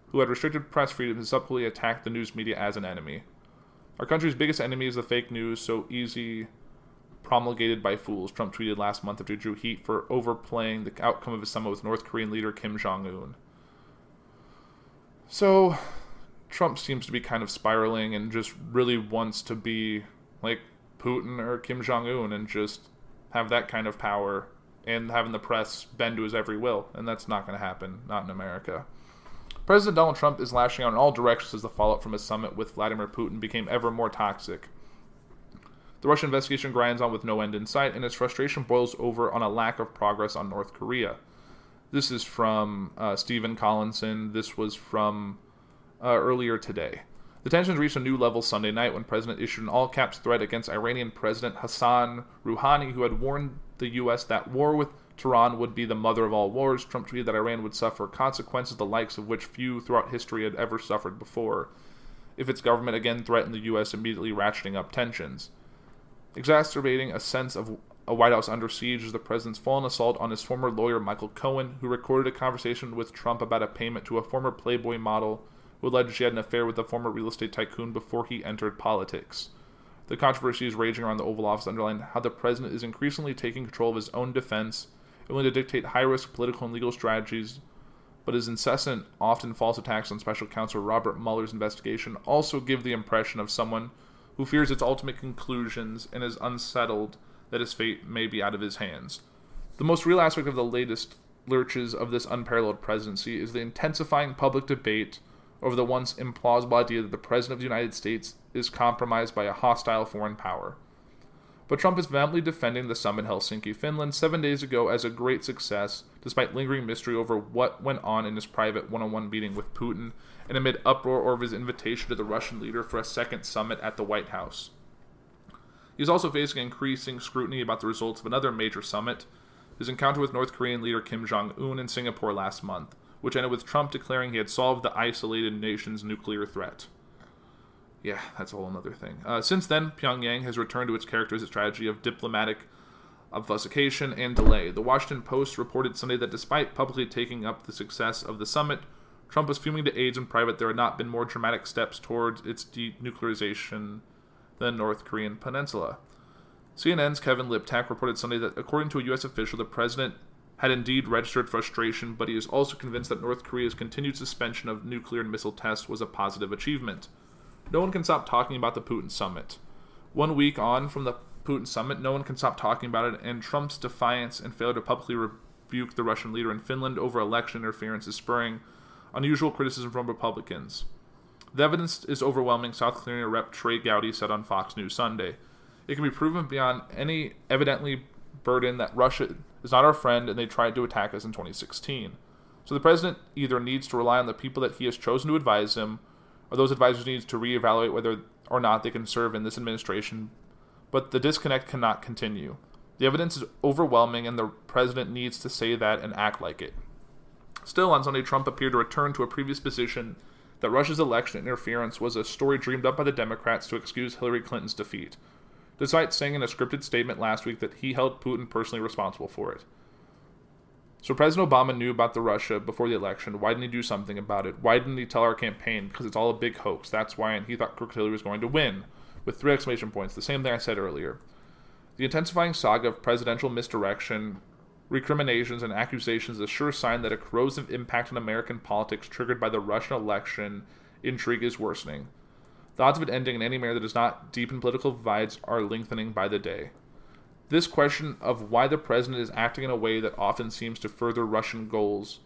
who had restricted press freedom and subsequently attacked the news media as an enemy. Our country's biggest enemy is the fake news, so easy promulgated by fools, Trump tweeted last month after drew heat for overplaying the outcome of his summit with North Korean leader Kim Jong un. So, Trump seems to be kind of spiraling and just really wants to be like Putin or Kim Jong un and just have that kind of power and having the press bend to his every will. And that's not going to happen, not in America. President Donald Trump is lashing out in all directions as the fallout from his summit with Vladimir Putin became ever more toxic. The Russian investigation grinds on with no end in sight, and its frustration boils over on a lack of progress on North Korea. This is from uh, Stephen Collinson. This was from uh, earlier today. The tensions reached a new level Sunday night when President issued an all caps threat against Iranian President Hassan Rouhani, who had warned the U.S. that war with Tehran would be the mother of all wars. Trump tweeted that Iran would suffer consequences the likes of which few throughout history had ever suffered before if its government again threatened the U.S., immediately ratcheting up tensions exacerbating a sense of a White House under siege is the president's fallen assault on his former lawyer Michael Cohen, who recorded a conversation with Trump about a payment to a former Playboy model who alleged she had an affair with a former real estate tycoon before he entered politics. The controversy is raging around the Oval Office underlined how the president is increasingly taking control of his own defense and willing to dictate high risk political and legal strategies, but his incessant, often false attacks on special counsel Robert Mueller's investigation also give the impression of someone who fears its ultimate conclusions and is unsettled that his fate may be out of his hands. The most real aspect of the latest lurches of this unparalleled presidency is the intensifying public debate over the once implausible idea that the President of the United States is compromised by a hostile foreign power. But Trump is vehemently defending the summit in Helsinki, Finland, seven days ago as a great success, despite lingering mystery over what went on in his private one on one meeting with Putin and amid uproar over his invitation to the Russian leader for a second summit at the White House. He is also facing increasing scrutiny about the results of another major summit, his encounter with North Korean leader Kim Jong un in Singapore last month, which ended with Trump declaring he had solved the isolated nation's nuclear threat. Yeah, that's a whole other thing. Uh, since then, Pyongyang has returned to its characteristic strategy of diplomatic obfuscation and delay. The Washington Post reported Sunday that despite publicly taking up the success of the summit, Trump was fuming to aides in private there had not been more dramatic steps towards its denuclearization than North Korean peninsula. CNN's Kevin Liptak reported Sunday that according to a U.S. official, the president had indeed registered frustration, but he is also convinced that North Korea's continued suspension of nuclear and missile tests was a positive achievement. No one can stop talking about the Putin summit. One week on from the Putin summit, no one can stop talking about it, and Trump's defiance and failure to publicly rebuke the Russian leader in Finland over election interference is spurring unusual criticism from Republicans. The evidence is overwhelming, South Carolina Rep. Trey Gowdy said on Fox News Sunday. It can be proven beyond any evidently burden that Russia is not our friend and they tried to attack us in 2016. So the president either needs to rely on the people that he has chosen to advise him, or those advisors need to reevaluate whether or not they can serve in this administration. But the disconnect cannot continue. The evidence is overwhelming, and the president needs to say that and act like it. Still, on Sunday, Trump appeared to return to a previous position that Russia's election interference was a story dreamed up by the Democrats to excuse Hillary Clinton's defeat, despite saying in a scripted statement last week that he held Putin personally responsible for it. So President Obama knew about the Russia before the election. Why didn't he do something about it? Why didn't he tell our campaign? Because it's all a big hoax. That's why, and he thought Crooked Hillary was going to win, with three exclamation points. The same thing I said earlier. The intensifying saga of presidential misdirection recriminations, and accusations is a sure sign that a corrosive impact on American politics triggered by the Russian election intrigue is worsening. The odds of it ending in any manner that does not deepen political divides are lengthening by the day. This question of why the president is acting in a way that often seems to further Russian goals,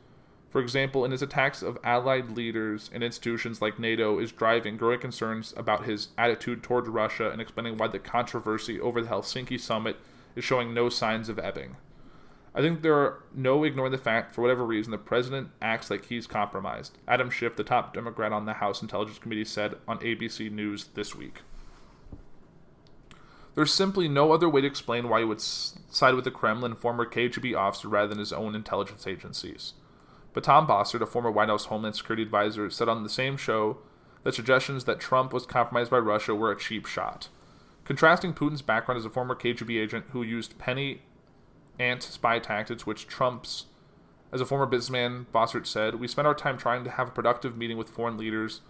for example, in his attacks of allied leaders and institutions like NATO, is driving growing concerns about his attitude towards Russia and explaining why the controversy over the Helsinki summit is showing no signs of ebbing. I think there are no ignoring the fact, for whatever reason, the president acts like he's compromised. Adam Schiff, the top Democrat on the House Intelligence Committee, said on ABC News this week. There's simply no other way to explain why he would side with the Kremlin former KGB officer rather than his own intelligence agencies. But Tom Bossert, a former White House Homeland Security advisor, said on the same show that suggestions that Trump was compromised by Russia were a cheap shot. Contrasting Putin's background as a former KGB agent who used penny ant spy tactics, which Trump's, as a former businessman, Bossert said, we spend our time trying to have a productive meeting with foreign leaders.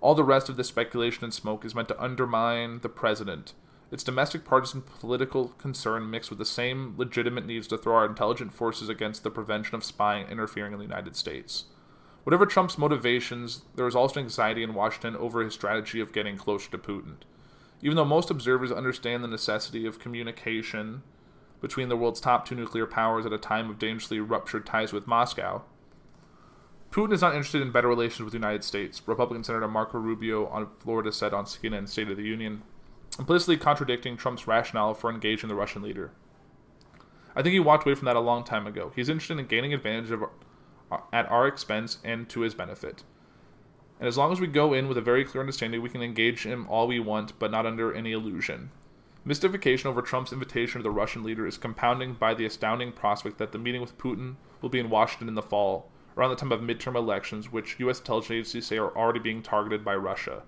All the rest of this speculation and smoke is meant to undermine the president. It's domestic partisan political concern mixed with the same legitimate needs to throw our intelligent forces against the prevention of spying interfering in the United States. Whatever Trump's motivations, there is also anxiety in Washington over his strategy of getting closer to Putin. Even though most observers understand the necessity of communication between the world's top two nuclear powers at a time of dangerously ruptured ties with Moscow. Putin is not interested in better relations with the United States, Republican Senator Marco Rubio on Florida said on CNN State of the Union, implicitly contradicting Trump's rationale for engaging the Russian leader. I think he walked away from that a long time ago. He's interested in gaining advantage of, uh, at our expense and to his benefit. And as long as we go in with a very clear understanding, we can engage him all we want, but not under any illusion. Mystification over Trump's invitation to the Russian leader is compounding by the astounding prospect that the meeting with Putin will be in Washington in the fall, around the time of midterm elections, which U.S. intelligence agencies say are already being targeted by Russia.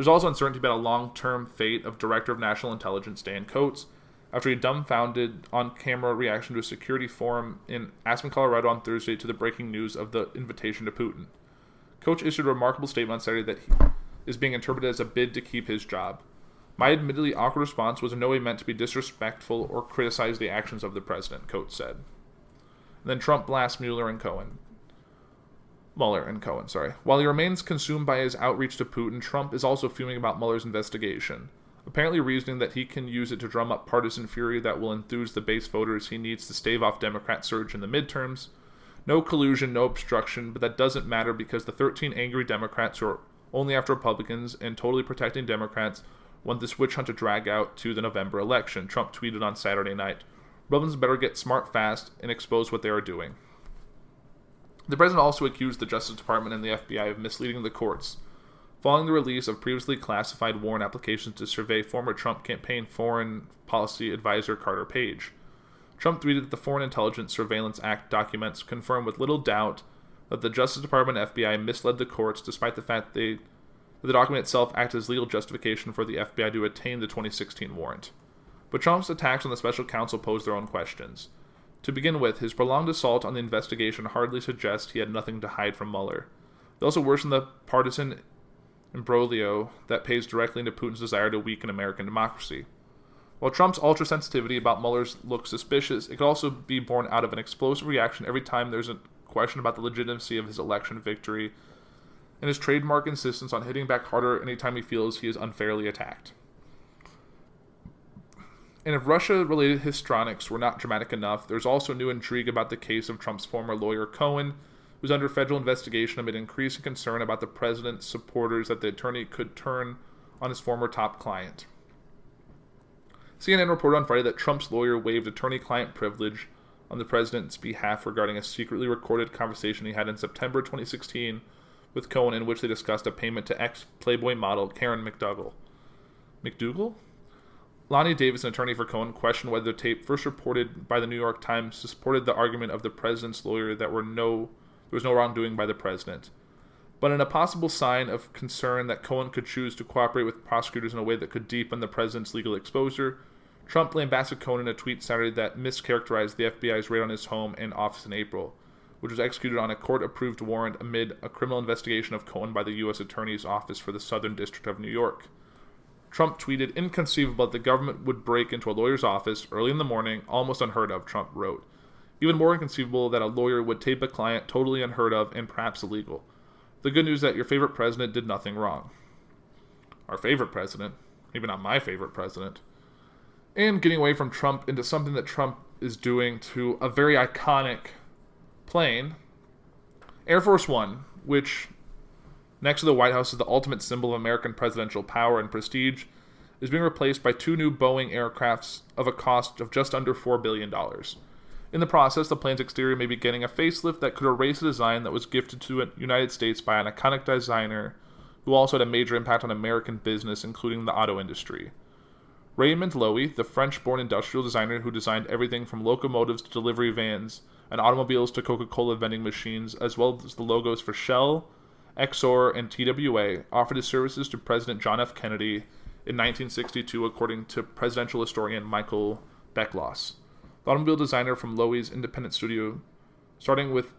There's also uncertainty about a long term fate of Director of National Intelligence Dan Coats after he dumbfounded on camera reaction to a security forum in Aspen, Colorado on Thursday to the breaking news of the invitation to Putin. Coats issued a remarkable statement on Saturday that he is being interpreted as a bid to keep his job. My admittedly awkward response was in no way meant to be disrespectful or criticize the actions of the president, Coats said. And then Trump blasts Mueller and Cohen. Mueller and Cohen, sorry. While he remains consumed by his outreach to Putin, Trump is also fuming about Mueller's investigation, apparently reasoning that he can use it to drum up partisan fury that will enthuse the base voters he needs to stave off Democrat surge in the midterms. No collusion, no obstruction, but that doesn't matter because the 13 angry Democrats who are only after Republicans and totally protecting Democrats want this witch hunt to drag out to the November election. Trump tweeted on Saturday night Republicans better get smart fast and expose what they are doing. The president also accused the Justice Department and the FBI of misleading the courts, following the release of previously classified warrant applications to survey former Trump campaign foreign policy advisor Carter Page. Trump tweeted that the Foreign Intelligence Surveillance Act documents confirm with little doubt that the Justice Department and FBI misled the courts despite the fact they the document itself acted as legal justification for the FBI to attain the 2016 warrant. But Trump's attacks on the special counsel pose their own questions. To begin with, his prolonged assault on the investigation hardly suggests he had nothing to hide from Mueller. They also worsen the partisan imbroglio that pays directly into Putin's desire to weaken American democracy. While Trump's ultra sensitivity about Mueller's looks suspicious, it could also be born out of an explosive reaction every time there's a question about the legitimacy of his election victory and his trademark insistence on hitting back harder anytime he feels he is unfairly attacked. And if Russia related histrionics were not dramatic enough, there's also new intrigue about the case of Trump's former lawyer Cohen, who's under federal investigation amid increasing concern about the president's supporters that the attorney could turn on his former top client. CNN reported on Friday that Trump's lawyer waived attorney client privilege on the president's behalf regarding a secretly recorded conversation he had in September 2016 with Cohen in which they discussed a payment to ex Playboy model Karen McDougal. McDougal? Lanny Davis, an attorney for Cohen, questioned whether the tape first reported by the New York Times supported the argument of the president's lawyer that were no there was no wrongdoing by the president. But in a possible sign of concern that Cohen could choose to cooperate with prosecutors in a way that could deepen the president's legal exposure, Trump lambasted Cohen in a tweet Saturday that mischaracterized the FBI's raid on his home and office in April which was executed on a court approved warrant amid a criminal investigation of Cohen by the U.S. Attorney's Office for the Southern District of New York. Trump tweeted, Inconceivable that the government would break into a lawyer's office early in the morning, almost unheard of, Trump wrote. Even more inconceivable that a lawyer would tape a client totally unheard of and perhaps illegal. The good news that your favorite president did nothing wrong. Our favorite president, maybe not my favorite president, and getting away from Trump into something that Trump is doing to a very iconic plane, Air Force One, which next to the White House is the ultimate symbol of American presidential power and prestige, is being replaced by two new Boeing aircrafts of a cost of just under $4 billion. In the process, the plane's exterior may be getting a facelift that could erase a design that was gifted to the United States by an iconic designer who also had a major impact on American business, including the auto industry. Raymond Loewy, the French born industrial designer who designed everything from locomotives to delivery vans and automobiles to Coca Cola vending machines, as well as the logos for Shell, Exxon, and TWA, offered his services to President John F. Kennedy in 1962, according to presidential historian Michael Beschloss. The automobile designer from Loewy's independent studio, starting with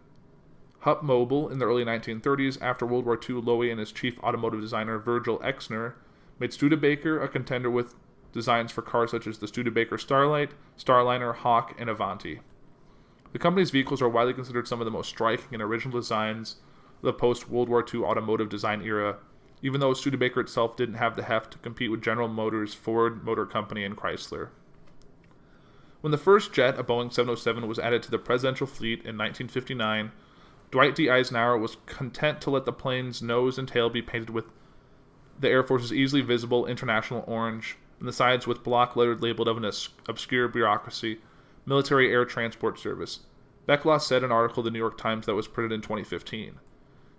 Hupmobile in the early 1930s. After World War II, Loewy and his chief automotive designer Virgil Exner made Studebaker a contender with designs for cars such as the Studebaker Starlight, Starliner, Hawk, and Avanti. The company's vehicles are widely considered some of the most striking and original designs the post World War II automotive design era, even though Studebaker itself didn't have the heft to compete with General Motors, Ford Motor Company, and Chrysler. When the first jet, a Boeing 707, was added to the presidential fleet in 1959, Dwight D. Eisenhower was content to let the plane's nose and tail be painted with the Air Force's easily visible international orange, and the sides with block lettered labeled of an obscure bureaucracy, Military Air Transport Service. Beschloss said in an article in the New York Times that was printed in 2015.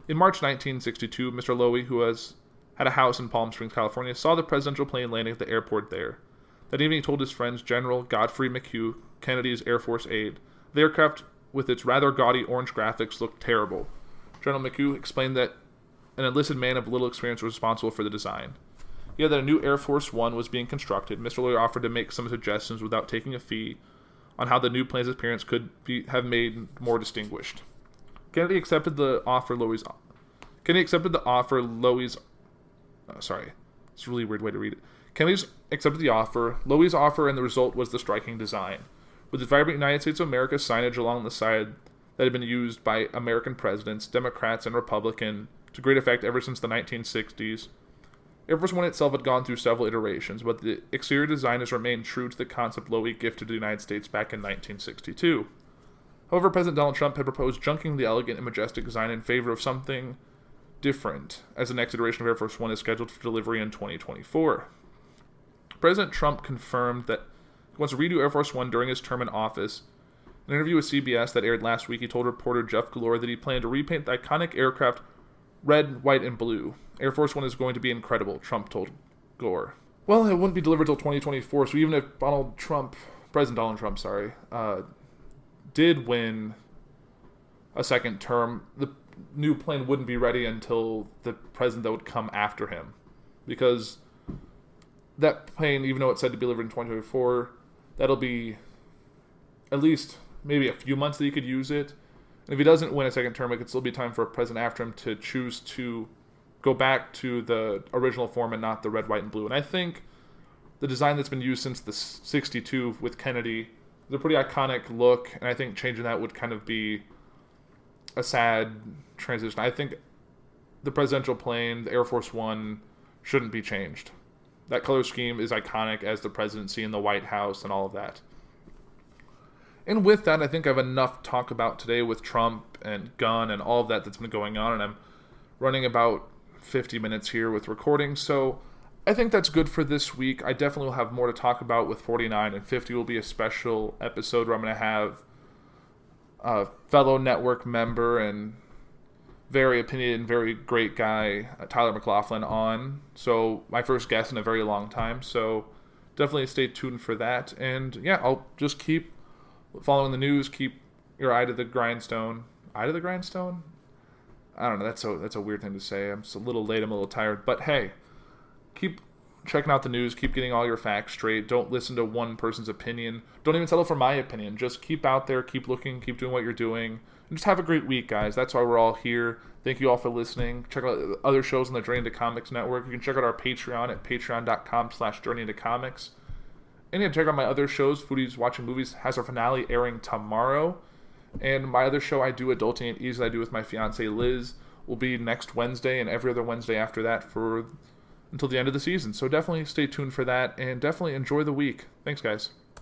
In March 1962, Mr. Loewy, who has had a house in Palm Springs, California, saw the presidential plane landing at the airport there. That evening, he told his friends General Godfrey McHugh, Kennedy's Air Force aide, the aircraft, with its rather gaudy orange graphics, looked terrible. General McHugh explained that an enlisted man of little experience was responsible for the design. Yet that a new Air Force One was being constructed, Mr. Loewy offered to make some suggestions without taking a fee on how the new plane's appearance could be have made more distinguished. Kennedy accepted the offer. Loewy's Kennedy accepted the offer. Loewy's uh, sorry, it's a really weird way to read it. Kennedy's accepted the offer. Loewy's offer, and the result was the striking design, with the vibrant United States of America signage along the side that had been used by American presidents, Democrats and Republican, to great effect ever since the 1960s. Air Force One itself had gone through several iterations, but the exterior design has remained true to the concept Loewy gifted to the United States back in 1962. However, President Donald Trump had proposed junking the elegant and majestic design in favor of something different, as the next iteration of Air Force One is scheduled for delivery in 2024. President Trump confirmed that he wants to redo Air Force One during his term in office. In an interview with CBS that aired last week, he told reporter Jeff Glor that he planned to repaint the iconic aircraft red, white, and blue. Air Force One is going to be incredible, Trump told Gore. Well, it wouldn't be delivered till 2024, so even if Donald Trump, President Donald Trump, sorry, uh, did win a second term, the new plane wouldn't be ready until the president that would come after him. Because that plane, even though it's said to be delivered in 2024, that'll be at least maybe a few months that you could use it. And if he doesn't win a second term, it could still be time for a president after him to choose to go back to the original form and not the red, white, and blue. And I think the design that's been used since the 62 with Kennedy is a pretty iconic look. And I think changing that would kind of be a sad transition. I think the presidential plane, the Air Force One, shouldn't be changed. That color scheme is iconic as the presidency and the White House and all of that. And with that, I think I have enough talk about today with Trump and gun and all of that that's been going on. And I'm running about 50 minutes here with recording. So I think that's good for this week. I definitely will have more to talk about with 49 and 50 will be a special episode where I'm going to have a fellow network member and very opinionated and very great guy, uh, Tyler McLaughlin, on. So my first guest in a very long time. So definitely stay tuned for that. And yeah, I'll just keep following the news. Keep your eye to the grindstone. Eye to the grindstone. I don't know. That's a that's a weird thing to say. I'm a little late. I'm a little tired. But hey, keep checking out the news. Keep getting all your facts straight. Don't listen to one person's opinion. Don't even settle for my opinion. Just keep out there. Keep looking. Keep doing what you're doing. And just have a great week, guys. That's why we're all here. Thank you all for listening. Check out other shows on the Journey into Comics Network. You can check out our Patreon at patreon.com slash journey into comics. And can check out my other shows. Foodies Watching Movies has our finale airing tomorrow. And my other show I do, Adulting Ain't Easy, I do with my fiance Liz, will be next Wednesday and every other Wednesday after that for until the end of the season. So definitely stay tuned for that and definitely enjoy the week. Thanks, guys.